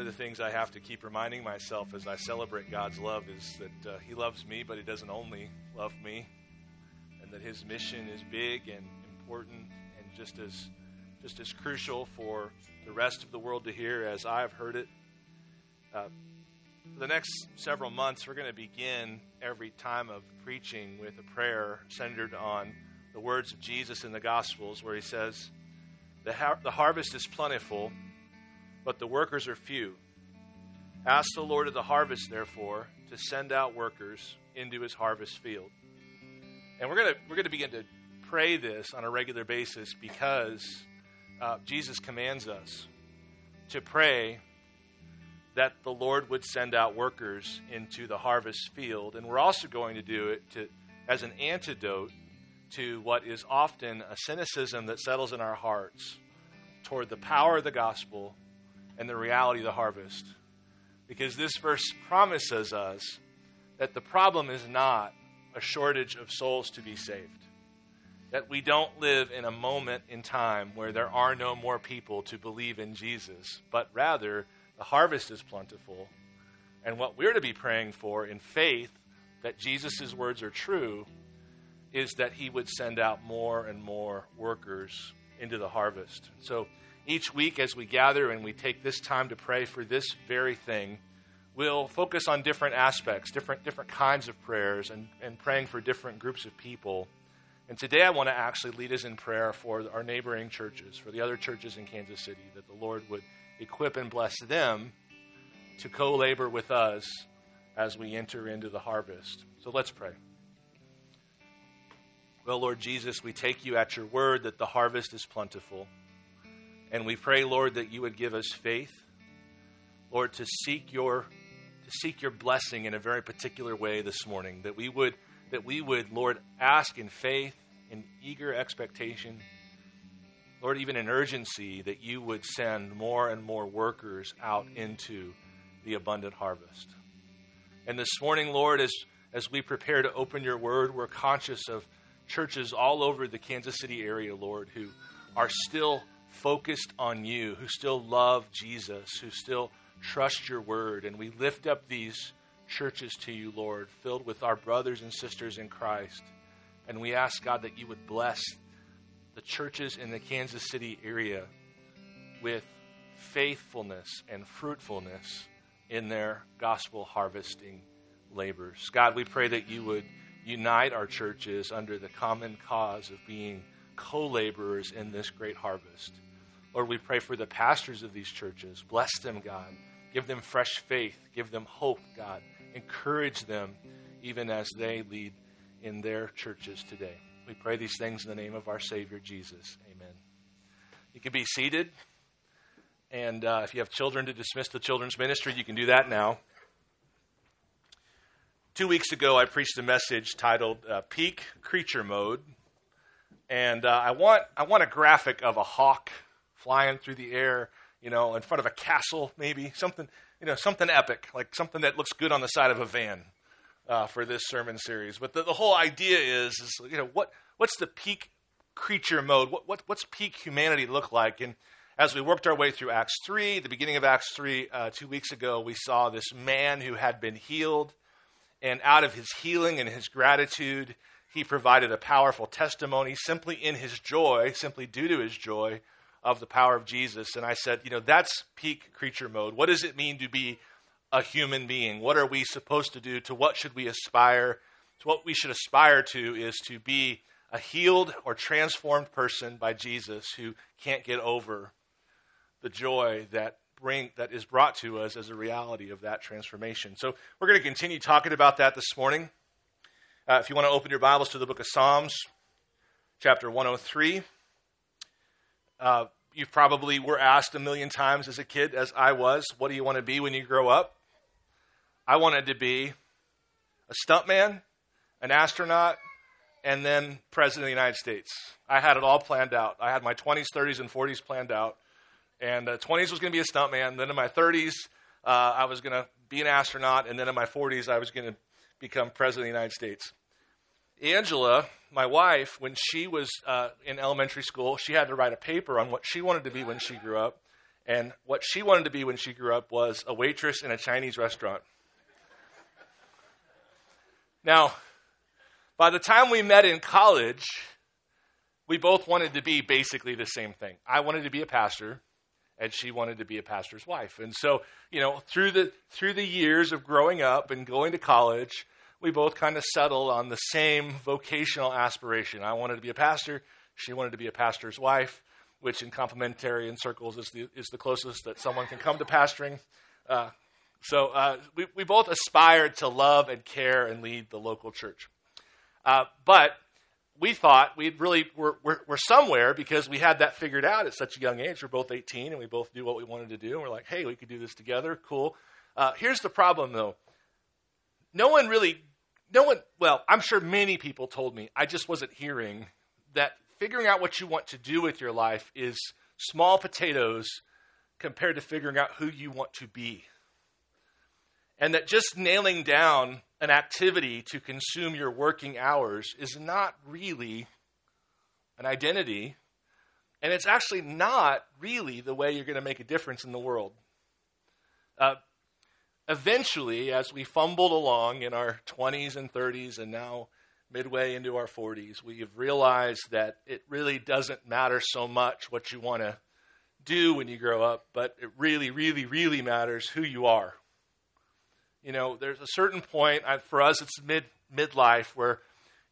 One of the things I have to keep reminding myself as I celebrate God's love is that uh, He loves me, but He doesn't only love me, and that His mission is big and important and just as just as crucial for the rest of the world to hear as I've heard it. Uh, for the next several months, we're going to begin every time of preaching with a prayer centered on the words of Jesus in the Gospels, where He says, "The, har- the harvest is plentiful." But the workers are few. Ask the Lord of the harvest, therefore, to send out workers into his harvest field. And we're going to we're going to begin to pray this on a regular basis because uh, Jesus commands us to pray that the Lord would send out workers into the harvest field. And we're also going to do it to, as an antidote to what is often a cynicism that settles in our hearts toward the power of the gospel and the reality of the harvest. Because this verse promises us that the problem is not a shortage of souls to be saved. That we don't live in a moment in time where there are no more people to believe in Jesus, but rather the harvest is plentiful. And what we're to be praying for in faith that Jesus' words are true is that he would send out more and more workers into the harvest. So each week as we gather and we take this time to pray for this very thing, we'll focus on different aspects, different, different kinds of prayers, and, and praying for different groups of people. And today I want to actually lead us in prayer for our neighboring churches, for the other churches in Kansas City, that the Lord would equip and bless them to co labor with us as we enter into the harvest. So let's pray. Well, Lord Jesus, we take you at your word that the harvest is plentiful. And we pray, Lord, that you would give us faith, Lord, to seek your to seek your blessing in a very particular way this morning. That we would that we would, Lord, ask in faith, in eager expectation, Lord, even in urgency, that you would send more and more workers out into the abundant harvest. And this morning, Lord, as as we prepare to open your word, we're conscious of churches all over the Kansas City area, Lord, who are still focused on you, who still love Jesus, who still trust your word. And we lift up these churches to you, Lord, filled with our brothers and sisters in Christ. And we ask, God, that you would bless the churches in the Kansas City area with faithfulness and fruitfulness in their gospel harvesting labors. God, we pray that you would unite our churches under the common cause of being co laborers in this great harvest. Lord, we pray for the pastors of these churches. Bless them, God. Give them fresh faith. Give them hope, God. Encourage them even as they lead in their churches today. We pray these things in the name of our Savior, Jesus. Amen. You can be seated. And uh, if you have children to dismiss the children's ministry, you can do that now. Two weeks ago, I preached a message titled uh, Peak Creature Mode. And uh, I, want, I want a graphic of a hawk flying through the air, you know, in front of a castle, maybe something, you know, something epic, like something that looks good on the side of a van uh, for this sermon series. But the, the whole idea is, is, you know, what what's the peak creature mode? What, what what's peak humanity look like? And as we worked our way through Acts three, the beginning of Acts three, uh, two weeks ago, we saw this man who had been healed, and out of his healing and his gratitude, he provided a powerful testimony simply in his joy, simply due to his joy of the power of Jesus. And I said, you know, that's peak creature mode. What does it mean to be a human being? What are we supposed to do? To what should we aspire? To what we should aspire to is to be a healed or transformed person by Jesus who can't get over the joy that bring that is brought to us as a reality of that transformation. So we're going to continue talking about that this morning. Uh, if you want to open your Bibles to the book of Psalms, chapter 103. Uh, you probably were asked a million times as a kid, as I was, what do you want to be when you grow up? I wanted to be a stuntman, an astronaut, and then president of the United States. I had it all planned out. I had my 20s, 30s, and 40s planned out. And uh, 20s was going to be a stuntman. Then in my 30s, uh, I was going to be an astronaut. And then in my 40s, I was going to become president of the United States. Angela, my wife, when she was uh, in elementary school, she had to write a paper on what she wanted to be when she grew up. And what she wanted to be when she grew up was a waitress in a Chinese restaurant. Now, by the time we met in college, we both wanted to be basically the same thing. I wanted to be a pastor, and she wanted to be a pastor's wife. And so, you know, through the through the years of growing up and going to college, we both kind of settled on the same vocational aspiration. I wanted to be a pastor, she wanted to be a pastor's wife, which in complementarian circles is the is the closest that someone can come to pastoring. Uh, so uh, we, we both aspired to love and care and lead the local church. Uh, but we thought we really were, were, were, somewhere because we had that figured out at such a young age. We're both 18 and we both knew what we wanted to do. And we're like, hey, we could do this together. Cool. Uh, here's the problem, though. No one really, no one, well, I'm sure many people told me, I just wasn't hearing that figuring out what you want to do with your life is small potatoes compared to figuring out who you want to be. And that just nailing down an activity to consume your working hours is not really an identity. And it's actually not really the way you're going to make a difference in the world. Uh, eventually, as we fumbled along in our 20s and 30s and now midway into our 40s, we have realized that it really doesn't matter so much what you want to do when you grow up, but it really, really, really matters who you are you know, there's a certain point, for us, it's mid midlife, where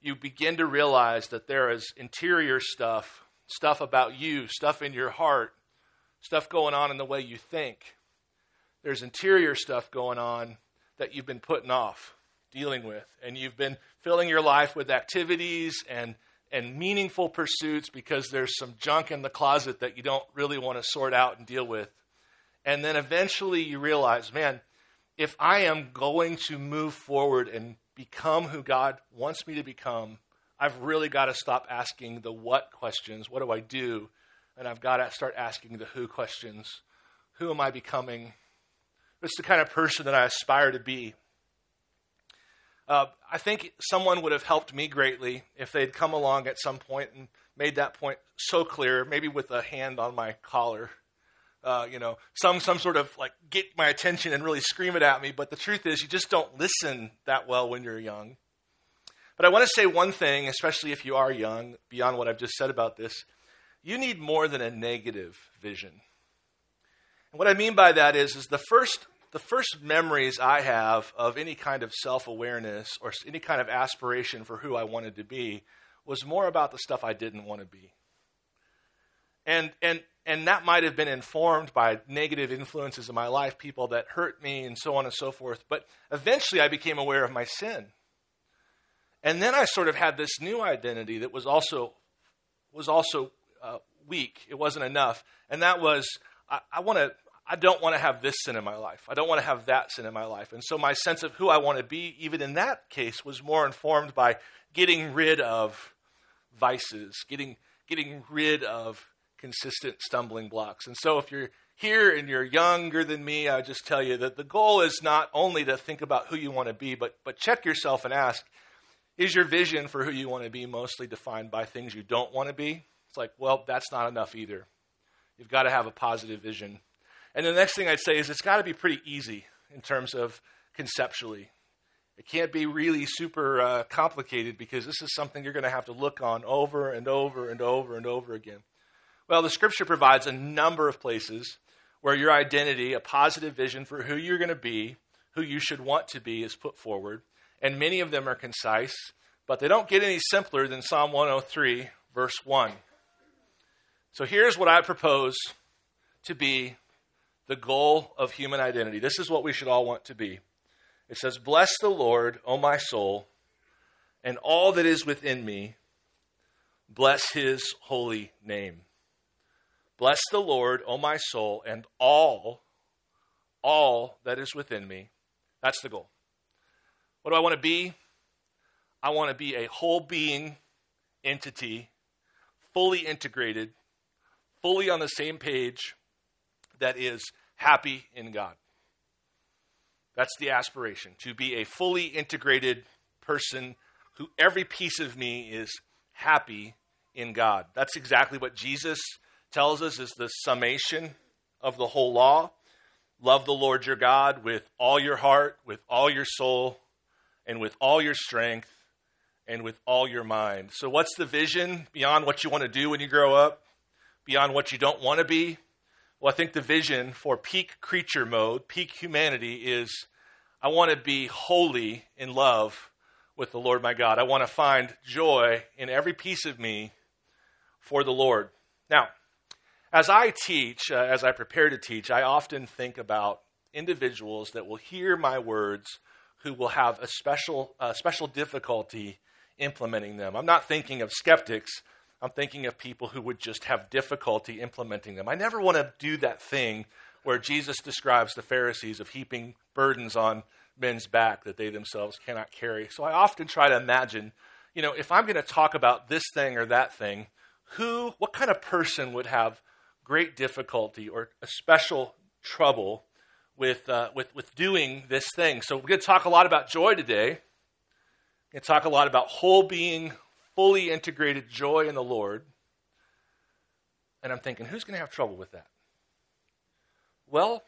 you begin to realize that there is interior stuff, stuff about you, stuff in your heart, stuff going on in the way you think. There's interior stuff going on that you've been putting off, dealing with, and you've been filling your life with activities and and meaningful pursuits because there's some junk in the closet that you don't really want to sort out and deal with. And then eventually you realize, man, if I am going to move forward and become who God wants me to become, I've really got to stop asking the what questions. What do I do? And I've got to start asking the who questions. Who am I becoming? What's the kind of person that I aspire to be? Uh, I think someone would have helped me greatly if they'd come along at some point and made that point so clear, maybe with a hand on my collar uh, you know, some some sort of like get my attention and really scream it at me. But the truth is, you just don't listen that well when you're young. But I want to say one thing, especially if you are young, beyond what I've just said about this. You need more than a negative vision. And what I mean by that is, is the first the first memories I have of any kind of self awareness or any kind of aspiration for who I wanted to be was more about the stuff I didn't want to be. And and and that might have been informed by negative influences in my life, people that hurt me, and so on and so forth. But eventually I became aware of my sin. And then I sort of had this new identity that was also, was also uh, weak. It wasn't enough. And that was I, I want to. I don't want to have this sin in my life. I don't want to have that sin in my life. And so my sense of who I want to be, even in that case, was more informed by getting rid of vices, getting, getting rid of consistent stumbling blocks. And so if you're here and you're younger than me, I just tell you that the goal is not only to think about who you want to be, but, but check yourself and ask is your vision for who you want to be mostly defined by things you don't want to be? It's like, well, that's not enough either. You've got to have a positive vision. And the next thing I'd say is it's got to be pretty easy in terms of conceptually. It can't be really super uh, complicated because this is something you're going to have to look on over and over and over and over again. Well, the scripture provides a number of places where your identity, a positive vision for who you're going to be, who you should want to be, is put forward. And many of them are concise, but they don't get any simpler than Psalm 103, verse 1. So here's what I propose to be the goal of human identity. This is what we should all want to be. It says, Bless the Lord, O my soul, and all that is within me. Bless his holy name. Bless the Lord, O my soul, and all, all that is within me. That's the goal. What do I want to be? I want to be a whole being entity, fully integrated, fully on the same page, that is happy in God. That's the aspiration, to be a fully integrated person who every piece of me is happy in God. That's exactly what Jesus tells us is the summation of the whole law. Love the Lord your God with all your heart, with all your soul, and with all your strength, and with all your mind. So, what's the vision beyond what you want to do when you grow up, beyond what you don't want to be? Well, I think the vision for peak creature mode, peak humanity, is I want to be wholly in love with the Lord my God. I want to find joy in every piece of me for the Lord. Now, as I teach, uh, as I prepare to teach, I often think about individuals that will hear my words who will have a special, uh, special difficulty implementing them. I'm not thinking of skeptics. I'm thinking of people who would just have difficulty implementing them. I never want to do that thing where Jesus describes the Pharisees of heaping burdens on men's back that they themselves cannot carry. So I often try to imagine, you know, if I'm going to talk about this thing or that thing, who, what kind of person would have great difficulty or a special trouble with, uh, with, with doing this thing. So, we're going to talk a lot about joy today. We're going to talk a lot about whole being, fully integrated joy in the Lord. And I'm thinking, who's going to have trouble with that? Well,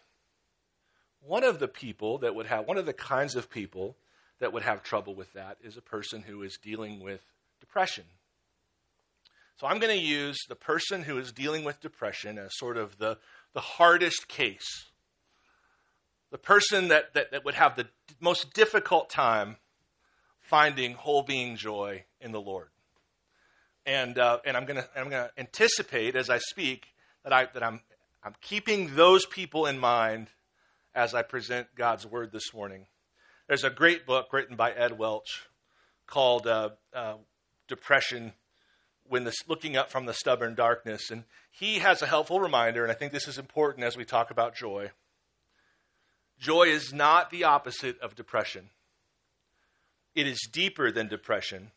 one of the people that would have, one of the kinds of people that would have trouble with that is a person who is dealing with depression. So I'm going to use the person who is dealing with depression as sort of the, the hardest case. The person that, that, that would have the most difficult time finding whole being joy in the Lord. And, uh, and I'm to I'm to anticipate as I speak that, I, that I'm, I'm keeping those people in mind as I present God's word this morning. There's a great book written by Ed Welch called uh, uh, Depression when the, looking up from the stubborn darkness. And he has a helpful reminder, and I think this is important as we talk about joy. Joy is not the opposite of depression, it is deeper than depression.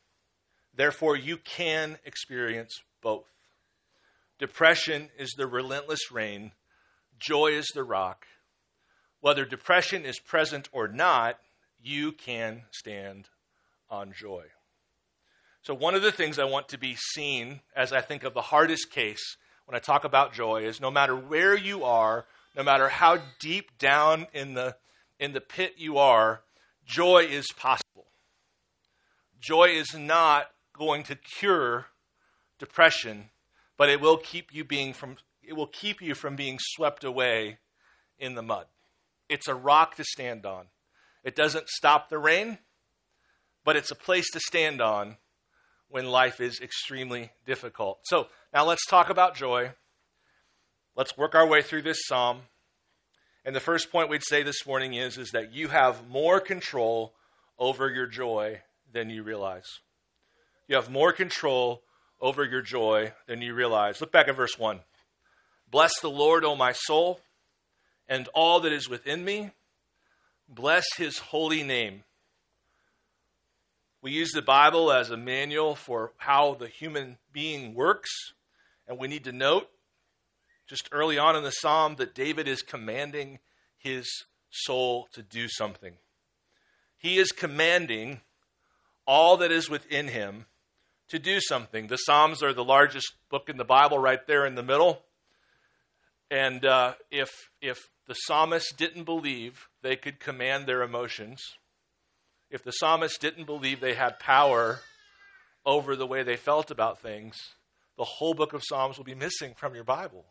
Therefore, you can experience both. Depression is the relentless rain, joy is the rock. Whether depression is present or not, you can stand on joy. So, one of the things I want to be seen as I think of the hardest case when I talk about joy is no matter where you are, no matter how deep down in the, in the pit you are, joy is possible. Joy is not going to cure depression, but it will keep you being from it will keep you from being swept away in the mud. It's a rock to stand on. It doesn't stop the rain, but it's a place to stand on when life is extremely difficult. So now let's talk about joy. Let's work our way through this psalm. And the first point we'd say this morning is, is that you have more control over your joy than you realize. You have more control over your joy than you realize. Look back at verse 1. Bless the Lord, O my soul, and all that is within me. Bless his holy name. We use the Bible as a manual for how the human being works. And we need to note, just early on in the psalm, that David is commanding his soul to do something. He is commanding all that is within him to do something. The Psalms are the largest book in the Bible, right there in the middle. And uh, if, if the psalmist didn't believe they could command their emotions, if the psalmist didn't believe they had power over the way they felt about things, the whole book of Psalms will be missing from your Bible.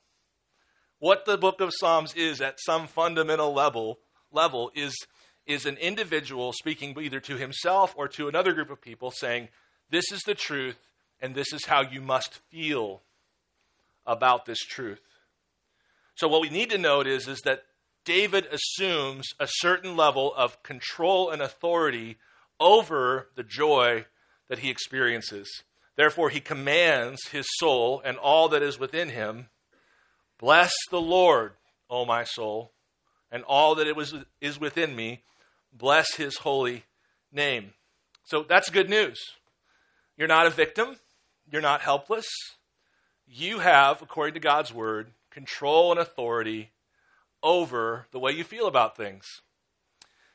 What the book of Psalms is at some fundamental level level is is an individual speaking either to himself or to another group of people saying, This is the truth, and this is how you must feel about this truth. So, what we need to note is, is that David assumes a certain level of control and authority over the joy that he experiences. Therefore, he commands his soul and all that is within him Bless the Lord, O my soul, and all that it was, is within me. Bless his holy name. So that's good news. You're not a victim, you're not helpless. You have, according to God's word, control and authority over the way you feel about things.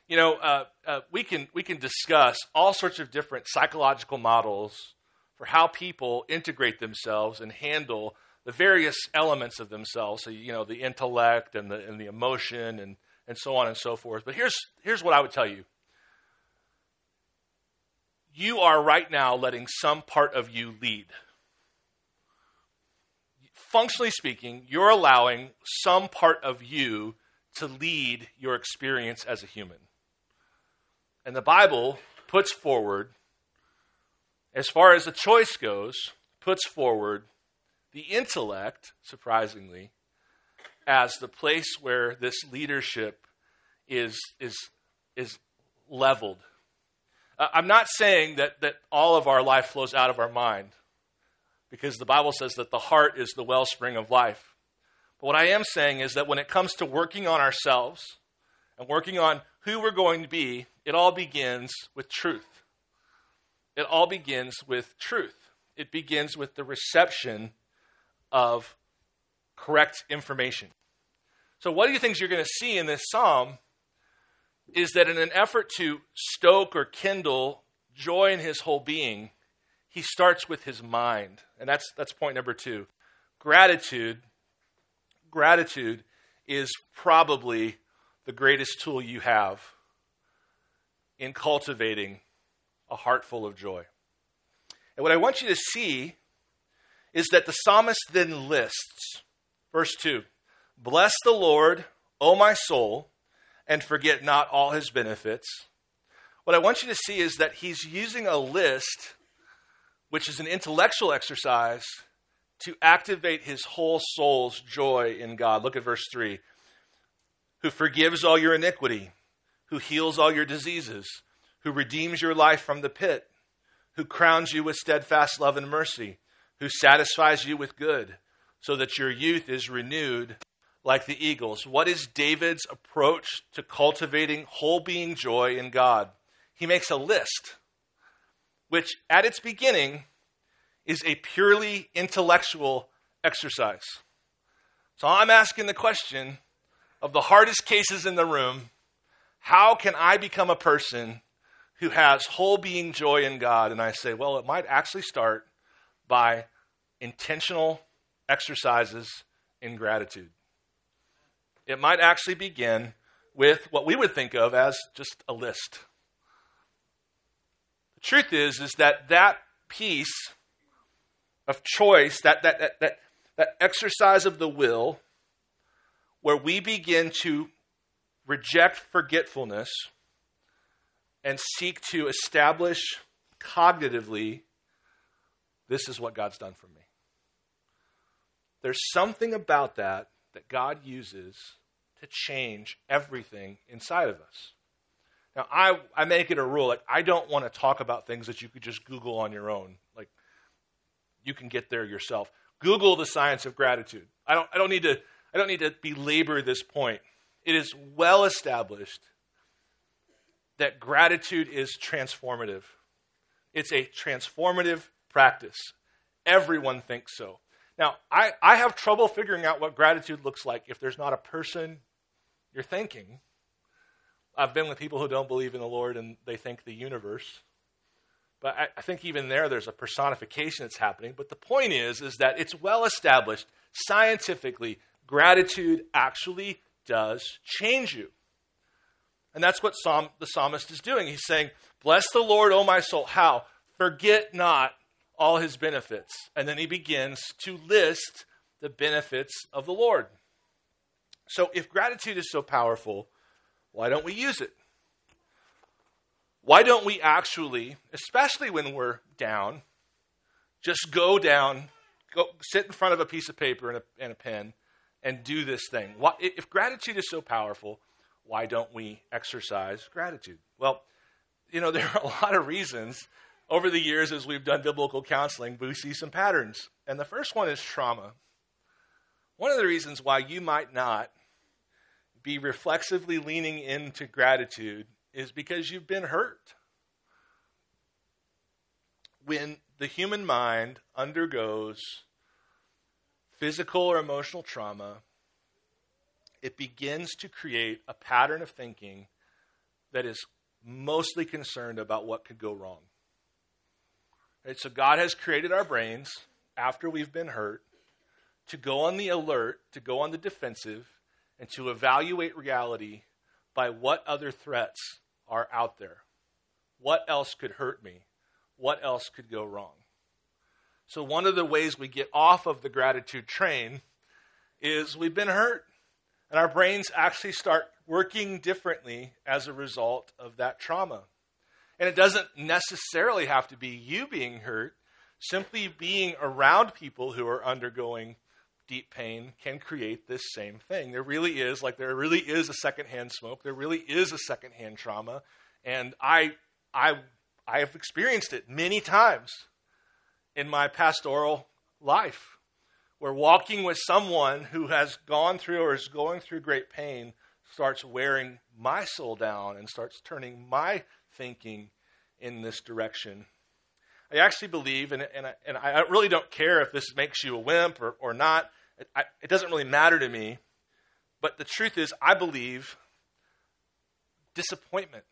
You know, uh, uh, we, can, we can discuss all sorts of different psychological models for how people integrate themselves and handle the various elements of themselves, so, you know, the intellect and the, and the emotion and, and so on and so forth. But here's, here's what I would tell you you are right now letting some part of you lead. Functionally speaking, you're allowing some part of you to lead your experience as a human. And the Bible puts forward, as far as the choice goes, puts forward the intellect, surprisingly, as the place where this leadership is, is, is leveled. Uh, I'm not saying that, that all of our life flows out of our mind, because the Bible says that the heart is the wellspring of life. But what I am saying is that when it comes to working on ourselves and working on who we're going to be, it all begins with truth. It all begins with truth. It begins with the reception of correct information. So, what of the things you're going to see in this psalm is that in an effort to stoke or kindle joy in his whole being, he starts with his mind. And that's, that's point number two. Gratitude, gratitude is probably the greatest tool you have in cultivating a heart full of joy. And what I want you to see is that the psalmist then lists, verse 2 Bless the Lord, O my soul, and forget not all his benefits. What I want you to see is that he's using a list, which is an intellectual exercise, to activate his whole soul's joy in God. Look at verse 3 Who forgives all your iniquity, who heals all your diseases, who redeems your life from the pit, who crowns you with steadfast love and mercy who satisfies you with good, so that your youth is renewed like the eagles. What is David's approach to cultivating whole being joy in God? He makes a list, which at its beginning is a purely intellectual exercise. So I'm asking the question of the hardest cases in the room how can I become a person who has whole being joy in God? And I say, well, it might actually start by intentional exercises in gratitude. It might actually begin with what we would think of as just a list. The truth is, is that that piece of choice, that, that, that, that, that exercise of the will, where we begin to reject forgetfulness and seek to establish cognitively this is what God's done for me. There's something about that that God uses to change everything inside of us. Now, I, I make it a rule, like, I don't want to talk about things that you could just Google on your own. Like, you can get there yourself. Google the science of gratitude. I don't, I don't, need, to, I don't need to belabor this point. It is well established that gratitude is transformative. It's a transformative practice. Everyone thinks so. Now, I, I have trouble figuring out what gratitude looks like if there's not a person you're thanking. I've been with people who don't believe in the Lord and they think the universe. But I, I think even there, there's a personification that's happening. But the point is, is that it's well established scientifically, gratitude actually does change you. And that's what Psalm, the psalmist is doing. He's saying, Bless the Lord, O my soul. How? Forget not all his benefits. And then he begins to list the benefits of the Lord. So, if gratitude is so powerful, why don't we use it? Why don't we actually, especially when we're down, just go down, go sit in front of a piece of paper and a, and a pen and do this thing? Why, if gratitude is so powerful, why don't we exercise gratitude? Well, you know, there are a lot of reasons over the years as we've done biblical counseling, we see some patterns. And the first one is trauma. One of the reasons why you might not be reflexively leaning into gratitude is because you've been hurt. When the human mind undergoes physical or emotional trauma, it begins to create a pattern of thinking that is mostly concerned about what could go wrong. Right, so God has created our brains after we've been hurt to go on the alert, to go on the defensive, and to evaluate reality by what other threats are out there. What else could hurt me? What else could go wrong? So, one of the ways we get off of the gratitude train is we've been hurt. And our brains actually start working differently as a result of that trauma. And it doesn't necessarily have to be you being hurt. Simply being around people who are undergoing deep pain can create this same thing. There really is, like, there really is a secondhand smoke. There really is a secondhand trauma. And I, I, I have experienced it many times in my pastoral life where walking with someone who has gone through or is going through great pain starts wearing my soul down and starts turning my thinking in this direction. I actually believe, and, and, I, and I really don't care if this makes you a wimp or, or not, it, I, it doesn't really matter to me. But the truth is, I believe disappointment.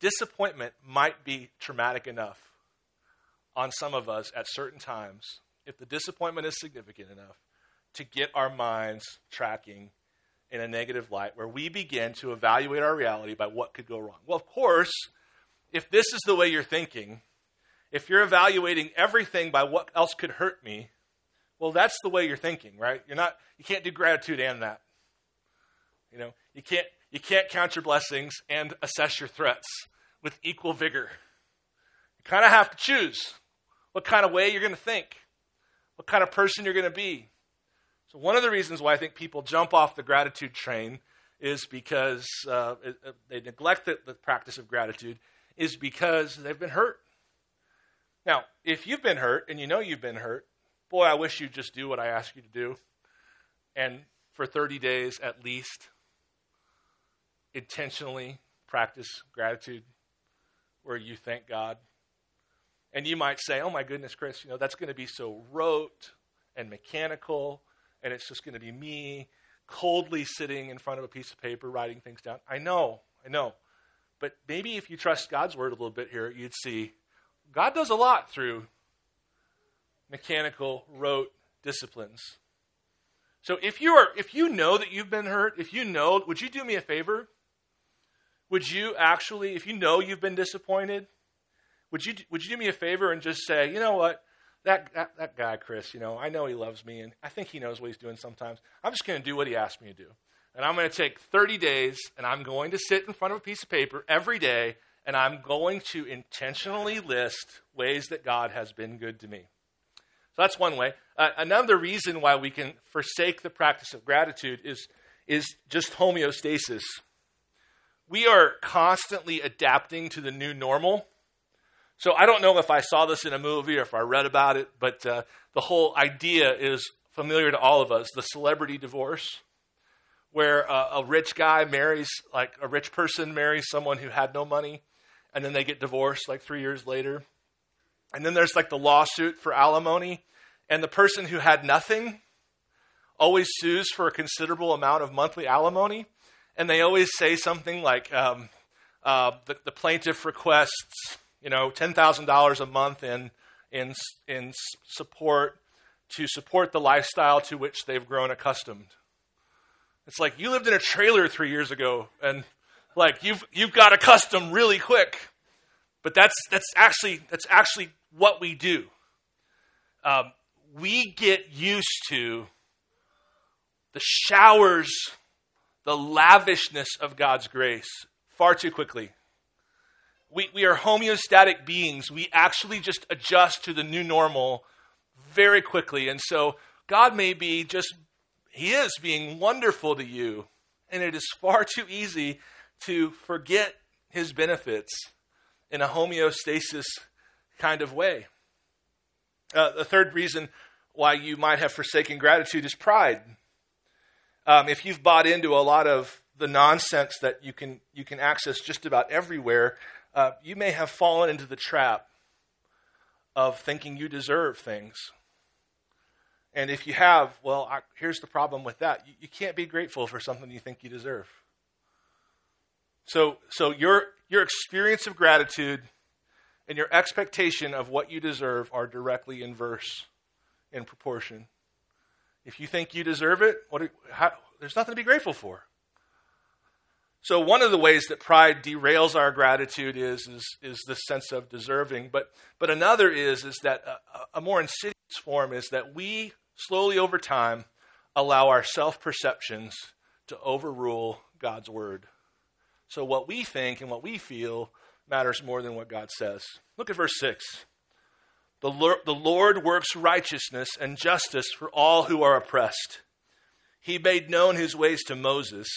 Disappointment might be traumatic enough on some of us at certain times, if the disappointment is significant enough, to get our minds tracking in a negative light where we begin to evaluate our reality by what could go wrong. Well, of course, if this is the way you're thinking, if you're evaluating everything by what else could hurt me, well, that's the way you're thinking, right? You're not you can't do gratitude and that. You know, you can't you can't count your blessings and assess your threats with equal vigor. You kind of have to choose what kind of way you're going to think, what kind of person you're going to be. So, one of the reasons why I think people jump off the gratitude train is because uh, they neglect the, the practice of gratitude, is because they've been hurt. Now, if you've been hurt and you know you've been hurt, boy, I wish you'd just do what I ask you to do. And for 30 days at least, intentionally practice gratitude where you thank God. And you might say, oh my goodness, Chris, you know, that's going to be so rote and mechanical and it's just going to be me coldly sitting in front of a piece of paper writing things down. I know, I know. But maybe if you trust God's word a little bit here, you'd see God does a lot through mechanical, rote disciplines. So if you are if you know that you've been hurt, if you know, would you do me a favor? Would you actually, if you know you've been disappointed, would you would you do me a favor and just say, you know what? That, that, that guy, Chris, you know, I know he loves me, and I think he knows what he's doing sometimes. I'm just going to do what he asked me to do. And I'm going to take 30 days, and I'm going to sit in front of a piece of paper every day, and I'm going to intentionally list ways that God has been good to me. So that's one way. Uh, another reason why we can forsake the practice of gratitude is, is just homeostasis. We are constantly adapting to the new normal so I don't know if I saw this in a movie or if I read about it, but uh, the whole idea is familiar to all of us the celebrity divorce, where uh, a rich guy marries, like a rich person marries someone who had no money, and then they get divorced like three years later. And then there's like the lawsuit for alimony, and the person who had nothing always sues for a considerable amount of monthly alimony. And they always say something like, um, uh, the, the plaintiff requests you know, $10,000 a month in, in, in support to support the lifestyle to which they've grown accustomed. It's like you lived in a trailer three years ago and like you've, you've got accustomed really quick. But that's, that's, actually, that's actually what we do. Um, we get used to the showers, the lavishness of God's grace far too quickly we, we are homeostatic beings. We actually just adjust to the new normal very quickly. And so God may be just, He is being wonderful to you. And it is far too easy to forget His benefits in a homeostasis kind of way. Uh, the third reason why you might have forsaken gratitude is pride. Um, if you've bought into a lot of the nonsense that you can you can access just about everywhere, uh, you may have fallen into the trap of thinking you deserve things. And if you have, well, I, here's the problem with that. You, you can't be grateful for something you think you deserve. So, so your, your experience of gratitude and your expectation of what you deserve are directly inverse in proportion. If you think you deserve it, what, how, there's nothing to be grateful for. So one of the ways that pride derails our gratitude is is, is the sense of deserving, but but another is is that a, a more insidious form is that we slowly over time allow our self perceptions to overrule God's word. So what we think and what we feel matters more than what God says. Look at verse six. The Lord, the Lord works righteousness and justice for all who are oppressed. He made known his ways to Moses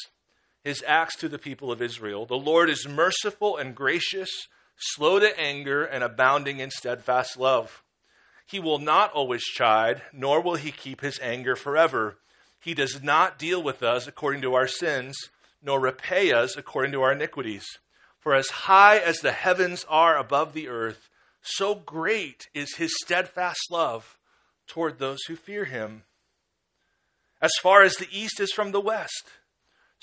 his acts to the people of Israel. The Lord is merciful and gracious, slow to anger, and abounding in steadfast love. He will not always chide, nor will he keep his anger forever. He does not deal with us according to our sins, nor repay us according to our iniquities. For as high as the heavens are above the earth, so great is his steadfast love toward those who fear him. As far as the east is from the west,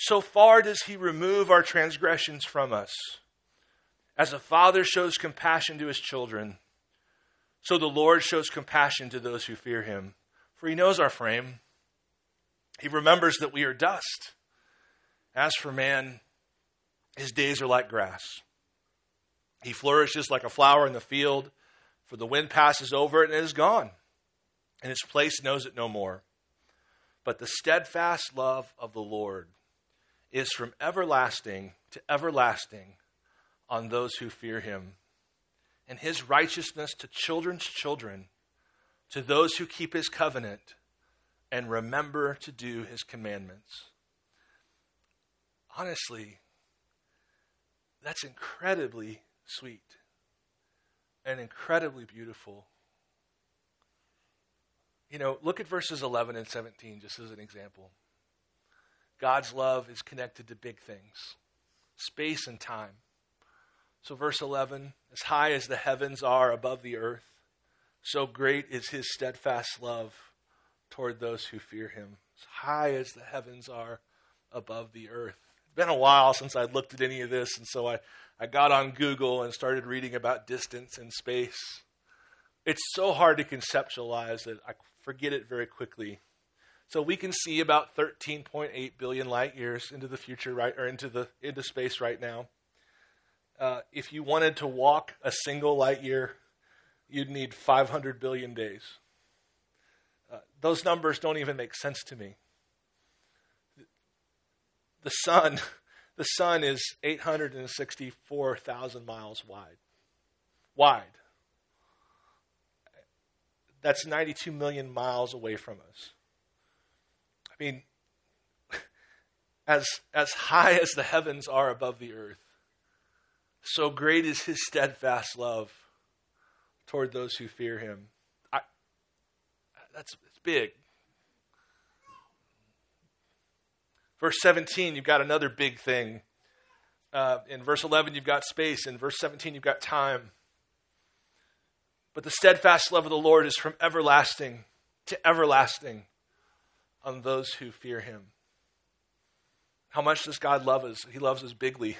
so far does he remove our transgressions from us. As a father shows compassion to his children, so the Lord shows compassion to those who fear him. For he knows our frame. He remembers that we are dust. As for man, his days are like grass. He flourishes like a flower in the field, for the wind passes over it and it is gone, and its place knows it no more. But the steadfast love of the Lord is from everlasting to everlasting on those who fear him, and his righteousness to children's children, to those who keep his covenant and remember to do his commandments. Honestly, that's incredibly sweet and incredibly beautiful. You know, look at verses 11 and 17 just as an example. God's love is connected to big things space and time. So, verse 11 as high as the heavens are above the earth, so great is his steadfast love toward those who fear him. As high as the heavens are above the earth. It's been a while since I'd looked at any of this, and so I, I got on Google and started reading about distance and space. It's so hard to conceptualize that I forget it very quickly. So we can see about 13.8 billion light years into the future, right, or into the into space right now. Uh, if you wanted to walk a single light year, you'd need 500 billion days. Uh, those numbers don't even make sense to me. The sun, the sun is 864,000 miles wide. Wide. That's 92 million miles away from us. I mean, as, as high as the heavens are above the earth, so great is his steadfast love toward those who fear him. I, that's it's big. Verse 17, you've got another big thing. Uh, in verse 11, you've got space. In verse 17, you've got time. But the steadfast love of the Lord is from everlasting to everlasting on those who fear him. How much does God love us? He loves us bigly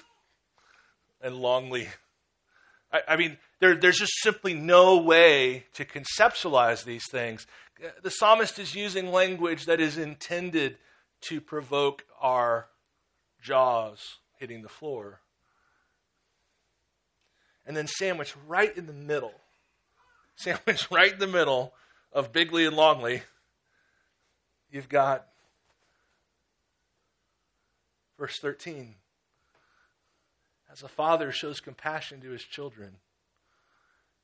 and longly. I, I mean, there, there's just simply no way to conceptualize these things. The psalmist is using language that is intended to provoke our jaws hitting the floor. And then sandwiched right in the middle, sandwiched right in the middle of bigly and longly You've got verse 13. As a father shows compassion to his children,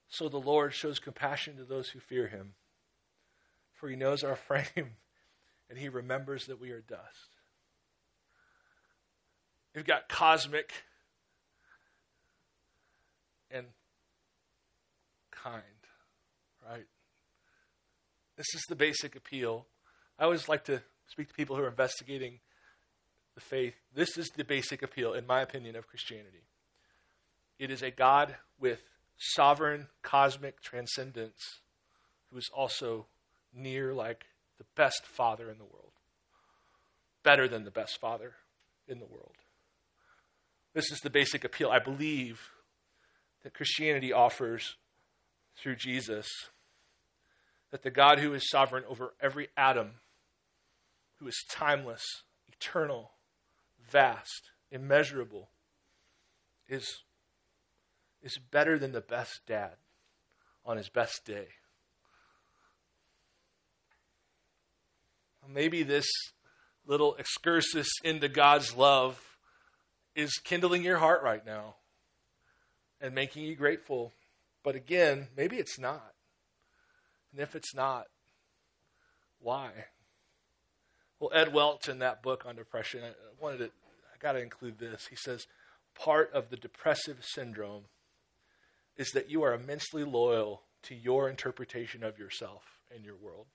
so the Lord shows compassion to those who fear him. For he knows our frame, and he remembers that we are dust. You've got cosmic and kind, right? This is the basic appeal I always like to speak to people who are investigating the faith. This is the basic appeal, in my opinion, of Christianity. It is a God with sovereign cosmic transcendence who is also near like the best father in the world, better than the best father in the world. This is the basic appeal I believe that Christianity offers through Jesus that the God who is sovereign over every atom, who is timeless, eternal, vast, immeasurable, is, is better than the best dad on his best day. Maybe this little excursus into God's love is kindling your heart right now and making you grateful. But again, maybe it's not. And if it's not, why? Well, Ed Welch in that book on depression, I wanted to, I got to include this. He says, part of the depressive syndrome is that you are immensely loyal to your interpretation of yourself and your world.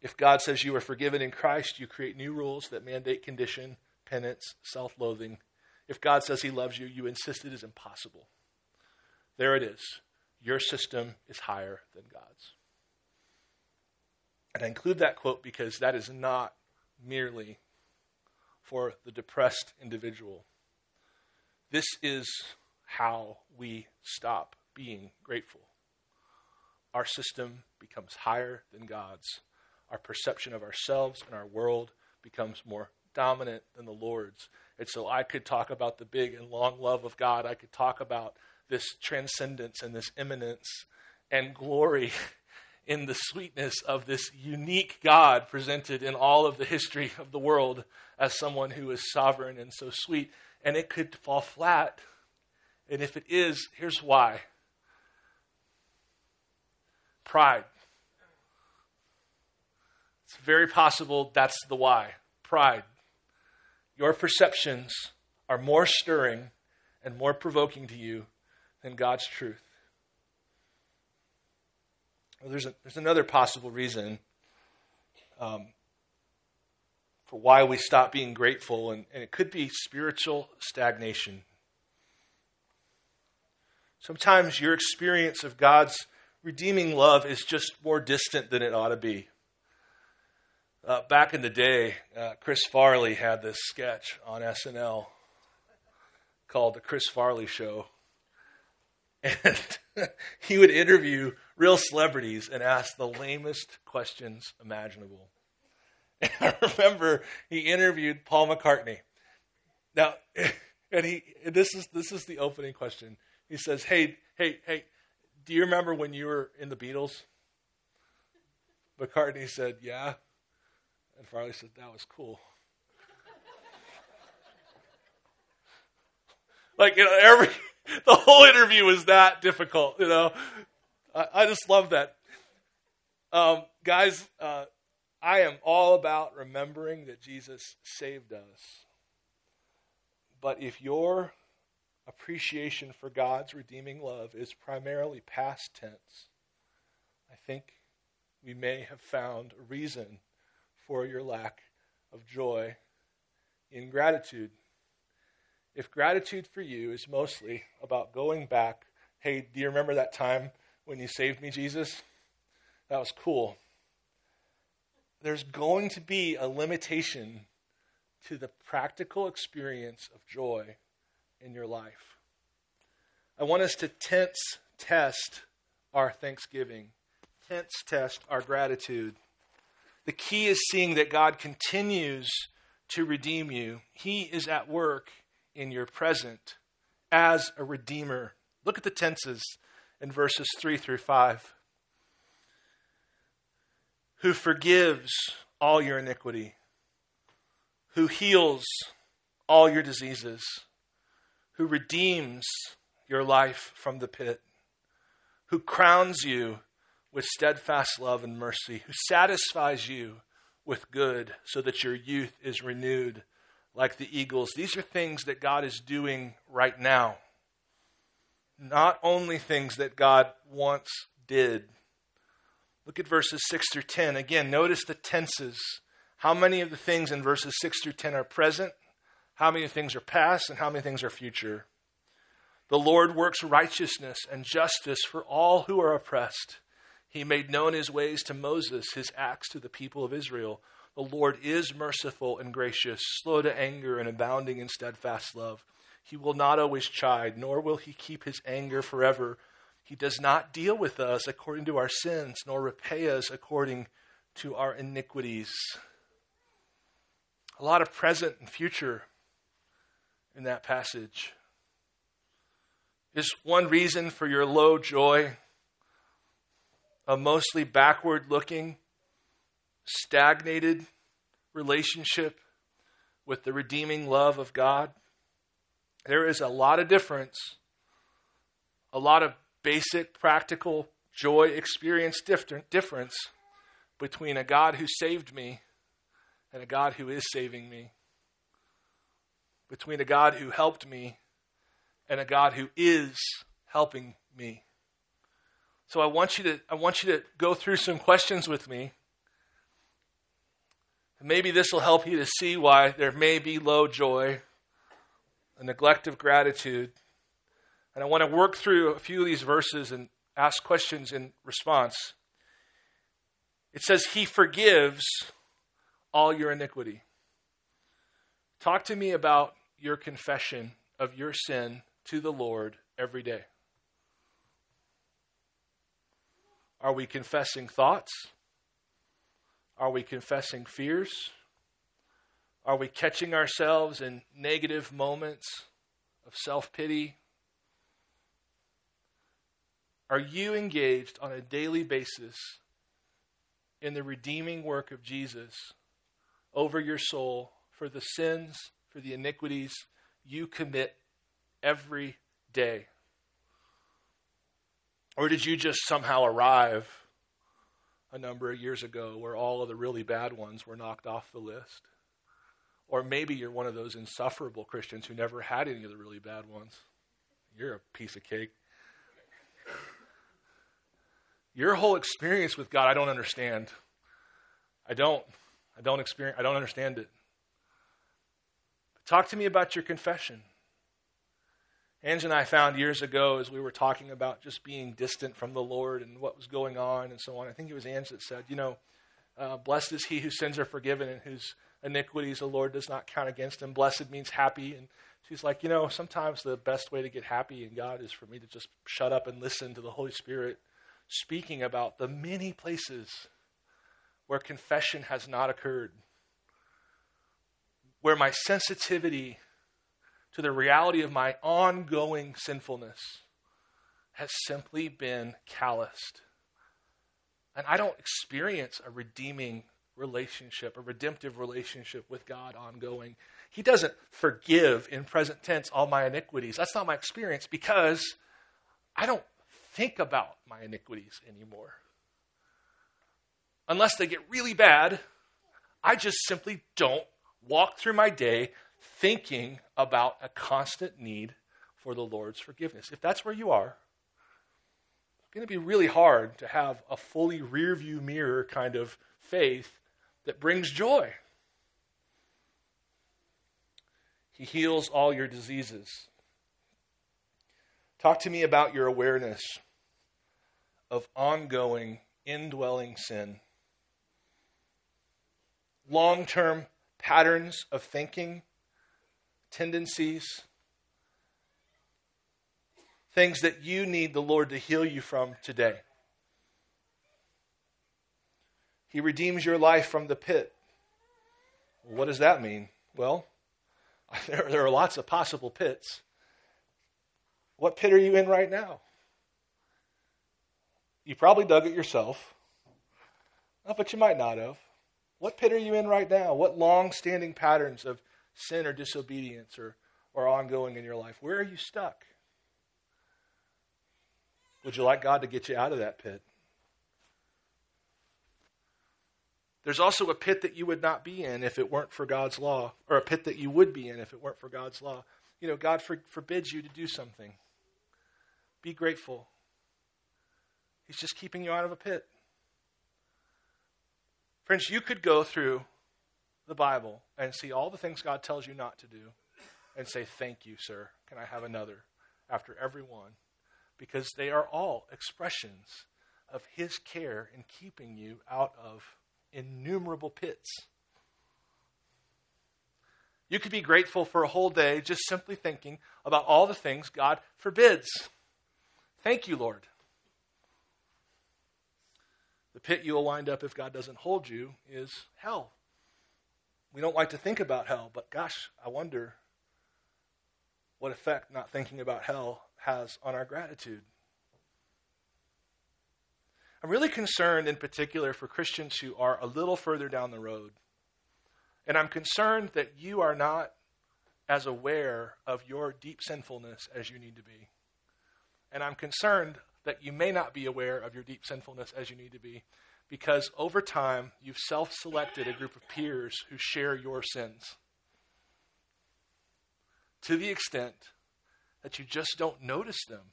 If God says you are forgiven in Christ, you create new rules that mandate condition, penance, self loathing. If God says he loves you, you insist it is impossible. There it is. Your system is higher than God's. And I include that quote because that is not merely for the depressed individual. This is how we stop being grateful. Our system becomes higher than God's our perception of ourselves and our world becomes more dominant than the Lord's. And so I could talk about the big and long love of God. I could talk about this transcendence and this immanence and glory in the sweetness of this unique God presented in all of the history of the world as someone who is sovereign and so sweet. And it could fall flat. And if it is, here's why pride. It's very possible that's the why pride. Your perceptions are more stirring and more provoking to you than God's truth. Well, there's, a, there's another possible reason um, for why we stop being grateful, and, and it could be spiritual stagnation. Sometimes your experience of God's redeeming love is just more distant than it ought to be. Uh, back in the day, uh, Chris Farley had this sketch on SNL called The Chris Farley Show. And he would interview real celebrities and ask the lamest questions imaginable. And I remember he interviewed Paul McCartney. Now, and he and this is this is the opening question. He says, "Hey, hey, hey, do you remember when you were in the Beatles?" McCartney said, "Yeah." And Farley said, That was cool. like, you know, every, the whole interview was that difficult, you know. I, just love that. Um, guys, uh, I am all about remembering that Jesus saved us. But if your appreciation for God's redeeming love is primarily past tense, I think we may have found a reason for your lack of joy in gratitude. If gratitude for you is mostly about going back, hey, do you remember that time when you saved me, Jesus? That was cool. There's going to be a limitation to the practical experience of joy in your life. I want us to tense test our thanksgiving, tense test our gratitude. The key is seeing that God continues to redeem you. He is at work in your present as a redeemer. Look at the tenses in verses 3 through 5. Who forgives all your iniquity, who heals all your diseases, who redeems your life from the pit, who crowns you with steadfast love and mercy, who satisfies you with good so that your youth is renewed like the eagles. These are things that God is doing right now. Not only things that God once did. Look at verses 6 through 10. Again, notice the tenses. How many of the things in verses 6 through 10 are present? How many things are past? And how many things are future? The Lord works righteousness and justice for all who are oppressed. He made known his ways to Moses, his acts to the people of Israel. The Lord is merciful and gracious, slow to anger and abounding in steadfast love. He will not always chide, nor will he keep his anger forever. He does not deal with us according to our sins, nor repay us according to our iniquities. A lot of present and future in that passage. Is one reason for your low joy a mostly backward looking, stagnated relationship with the redeeming love of God? There is a lot of difference, a lot of basic practical joy experience difference between a God who saved me and a God who is saving me, between a God who helped me and a God who is helping me. So I want you to I want you to go through some questions with me. Maybe this will help you to see why there may be low joy, a neglect of gratitude. And I want to work through a few of these verses and ask questions in response. It says, He forgives all your iniquity. Talk to me about your confession of your sin to the Lord every day. Are we confessing thoughts? Are we confessing fears? Are we catching ourselves in negative moments of self pity? Are you engaged on a daily basis in the redeeming work of Jesus over your soul for the sins, for the iniquities you commit every day? Or did you just somehow arrive a number of years ago where all of the really bad ones were knocked off the list? Or maybe you're one of those insufferable Christians who never had any of the really bad ones. You're a piece of cake. Your whole experience with God, I don't understand. I don't. I don't experience I don't understand it. Talk to me about your confession. Ange and I found years ago as we were talking about just being distant from the Lord and what was going on and so on. I think it was Ange that said, you know, uh, blessed is he whose sins are forgiven and whose iniquities the Lord does not count against him. Blessed means happy. And she's like, you know, sometimes the best way to get happy in God is for me to just shut up and listen to the Holy Spirit speaking about the many places where confession has not occurred, where my sensitivity to the reality of my ongoing sinfulness has simply been calloused. And I don't experience a redeeming relationship, a redemptive relationship with God ongoing. He doesn't forgive in present tense all my iniquities. That's not my experience because I don't think about my iniquities anymore. Unless they get really bad, I just simply don't walk through my day thinking about a constant need for the Lord's forgiveness. If that's where you are, it's going to be really hard to have a fully rear view mirror kind of faith that brings joy. He heals all your diseases. Talk to me about your awareness of ongoing, indwelling sin. Long term patterns of thinking, tendencies, things that you need the Lord to heal you from today. He redeems your life from the pit. What does that mean? Well, there, there are lots of possible pits. What pit are you in right now? You probably dug it yourself, but you might not have. What pit are you in right now? What long standing patterns of sin or disobedience or, or ongoing in your life? Where are you stuck? Would you like God to get you out of that pit? There's also a pit that you would not be in if it weren't for God's law, or a pit that you would be in if it weren't for God's law. You know, God for, forbids you to do something. Be grateful. He's just keeping you out of a pit. Friends, you could go through the Bible and see all the things God tells you not to do and say, Thank you, sir. Can I have another? After every one. Because they are all expressions of His care in keeping you out of innumerable pits. You could be grateful for a whole day just simply thinking about all the things God forbids. Thank you, Lord. The pit you will wind up if God doesn't hold you is hell. We don't like to think about hell, but gosh, I wonder what effect not thinking about hell has on our gratitude. I'm really concerned in particular for Christians who are a little further down the road. And I'm concerned that you are not as aware of your deep sinfulness as you need to be. And I'm concerned that you may not be aware of your deep sinfulness as you need to be because over time you've self selected a group of peers who share your sins to the extent that you just don't notice them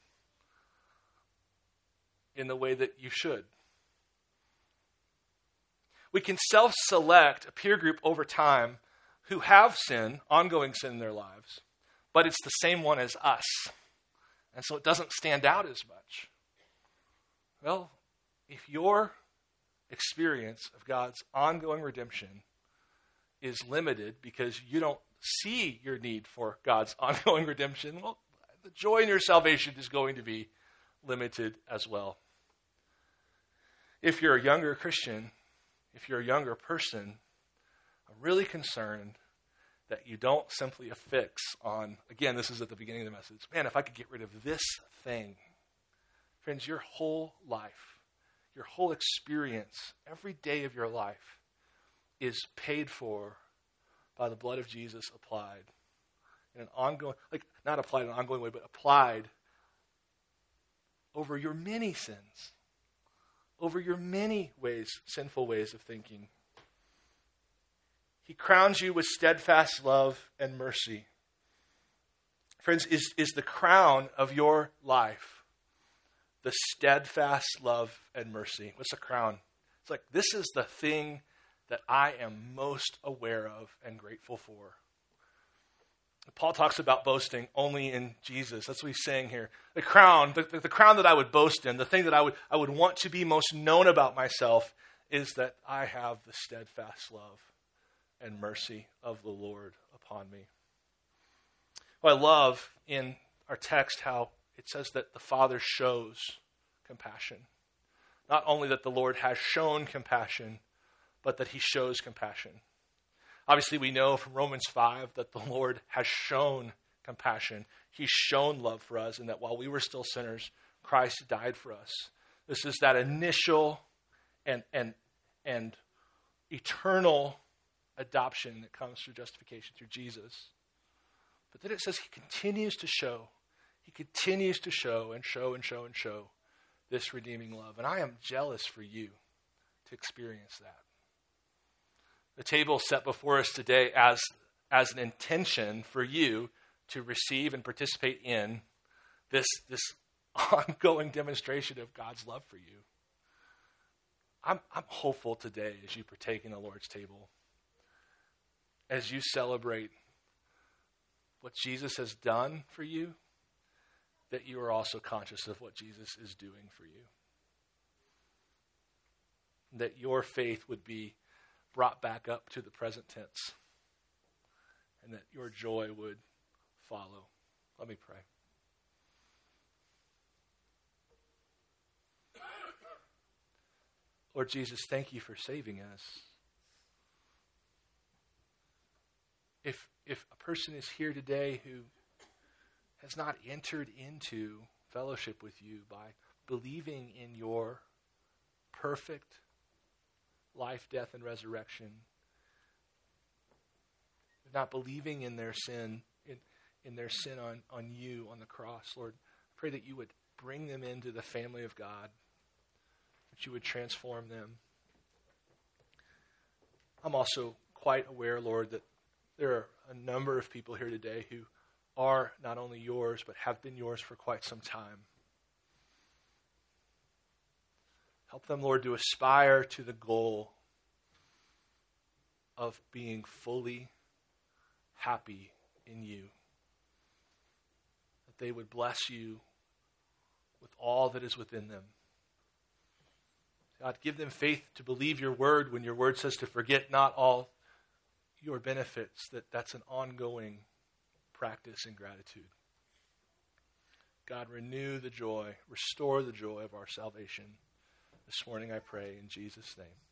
in the way that you should. We can self select a peer group over time who have sin, ongoing sin in their lives, but it's the same one as us. And so it doesn't stand out as much. Well, if your experience of God's ongoing redemption is limited because you don't see your need for God's ongoing redemption, well, the joy in your salvation is going to be limited as well. If you're a younger Christian, if you're a younger person, I'm really concerned that you don't simply affix on, again, this is at the beginning of the message, man, if I could get rid of this thing. Friends, your whole life, your whole experience, every day of your life is paid for by the blood of Jesus applied in an ongoing, like not applied in an ongoing way, but applied over your many sins, over your many ways, sinful ways of thinking. He crowns you with steadfast love and mercy. Friends, is, is the crown of your life the steadfast love and mercy? What's the crown? It's like, this is the thing that I am most aware of and grateful for. Paul talks about boasting only in Jesus. That's what he's saying here. The crown, the, the, crown that I would boast in, the thing that I would, I would want to be most known about myself, is that I have the steadfast love and mercy of the Lord upon me. Well, I love in our text how it says that the Father shows compassion. Not only that the Lord has shown compassion, but that he shows compassion. Obviously, we know from Romans 5 that the Lord has shown compassion. He's shown love for us, and that while we were still sinners, Christ died for us. This is that initial and, and, and eternal adoption that comes through justification through Jesus. But then it says he continues to show, he continues to show and show and show and show this redeeming love. And I am jealous for you to experience that the table set before us today as, as an intention for you to receive and participate in this, this ongoing demonstration of God's love for you. I'm, I'm hopeful today as you partake in the Lord's table, as you celebrate what Jesus has done for you, that you are also conscious of what Jesus is doing for you. That your faith would be brought back up to the present tense, and that your joy would follow. Let me pray. Lord Jesus, thank you for saving us. If, if a person is here today who has not entered into fellowship with you by believing in your perfect life, death, and resurrection. Not believing in their sin, in, in their sin on, on you on the cross. Lord, pray that you would bring them into the family of God, that you would transform them. I'm also quite aware, Lord, that there are a number of people here today who are not only yours, but have been yours for quite some time. Help them, Lord, to aspire to the goal of being fully happy in you. That they would bless you with all that is within them. God, give them faith to believe your word when your word says to forget not all your benefits, that that's an ongoing practice in gratitude. God, renew the joy, restore the joy of our salvation This morning I pray in Jesus' name.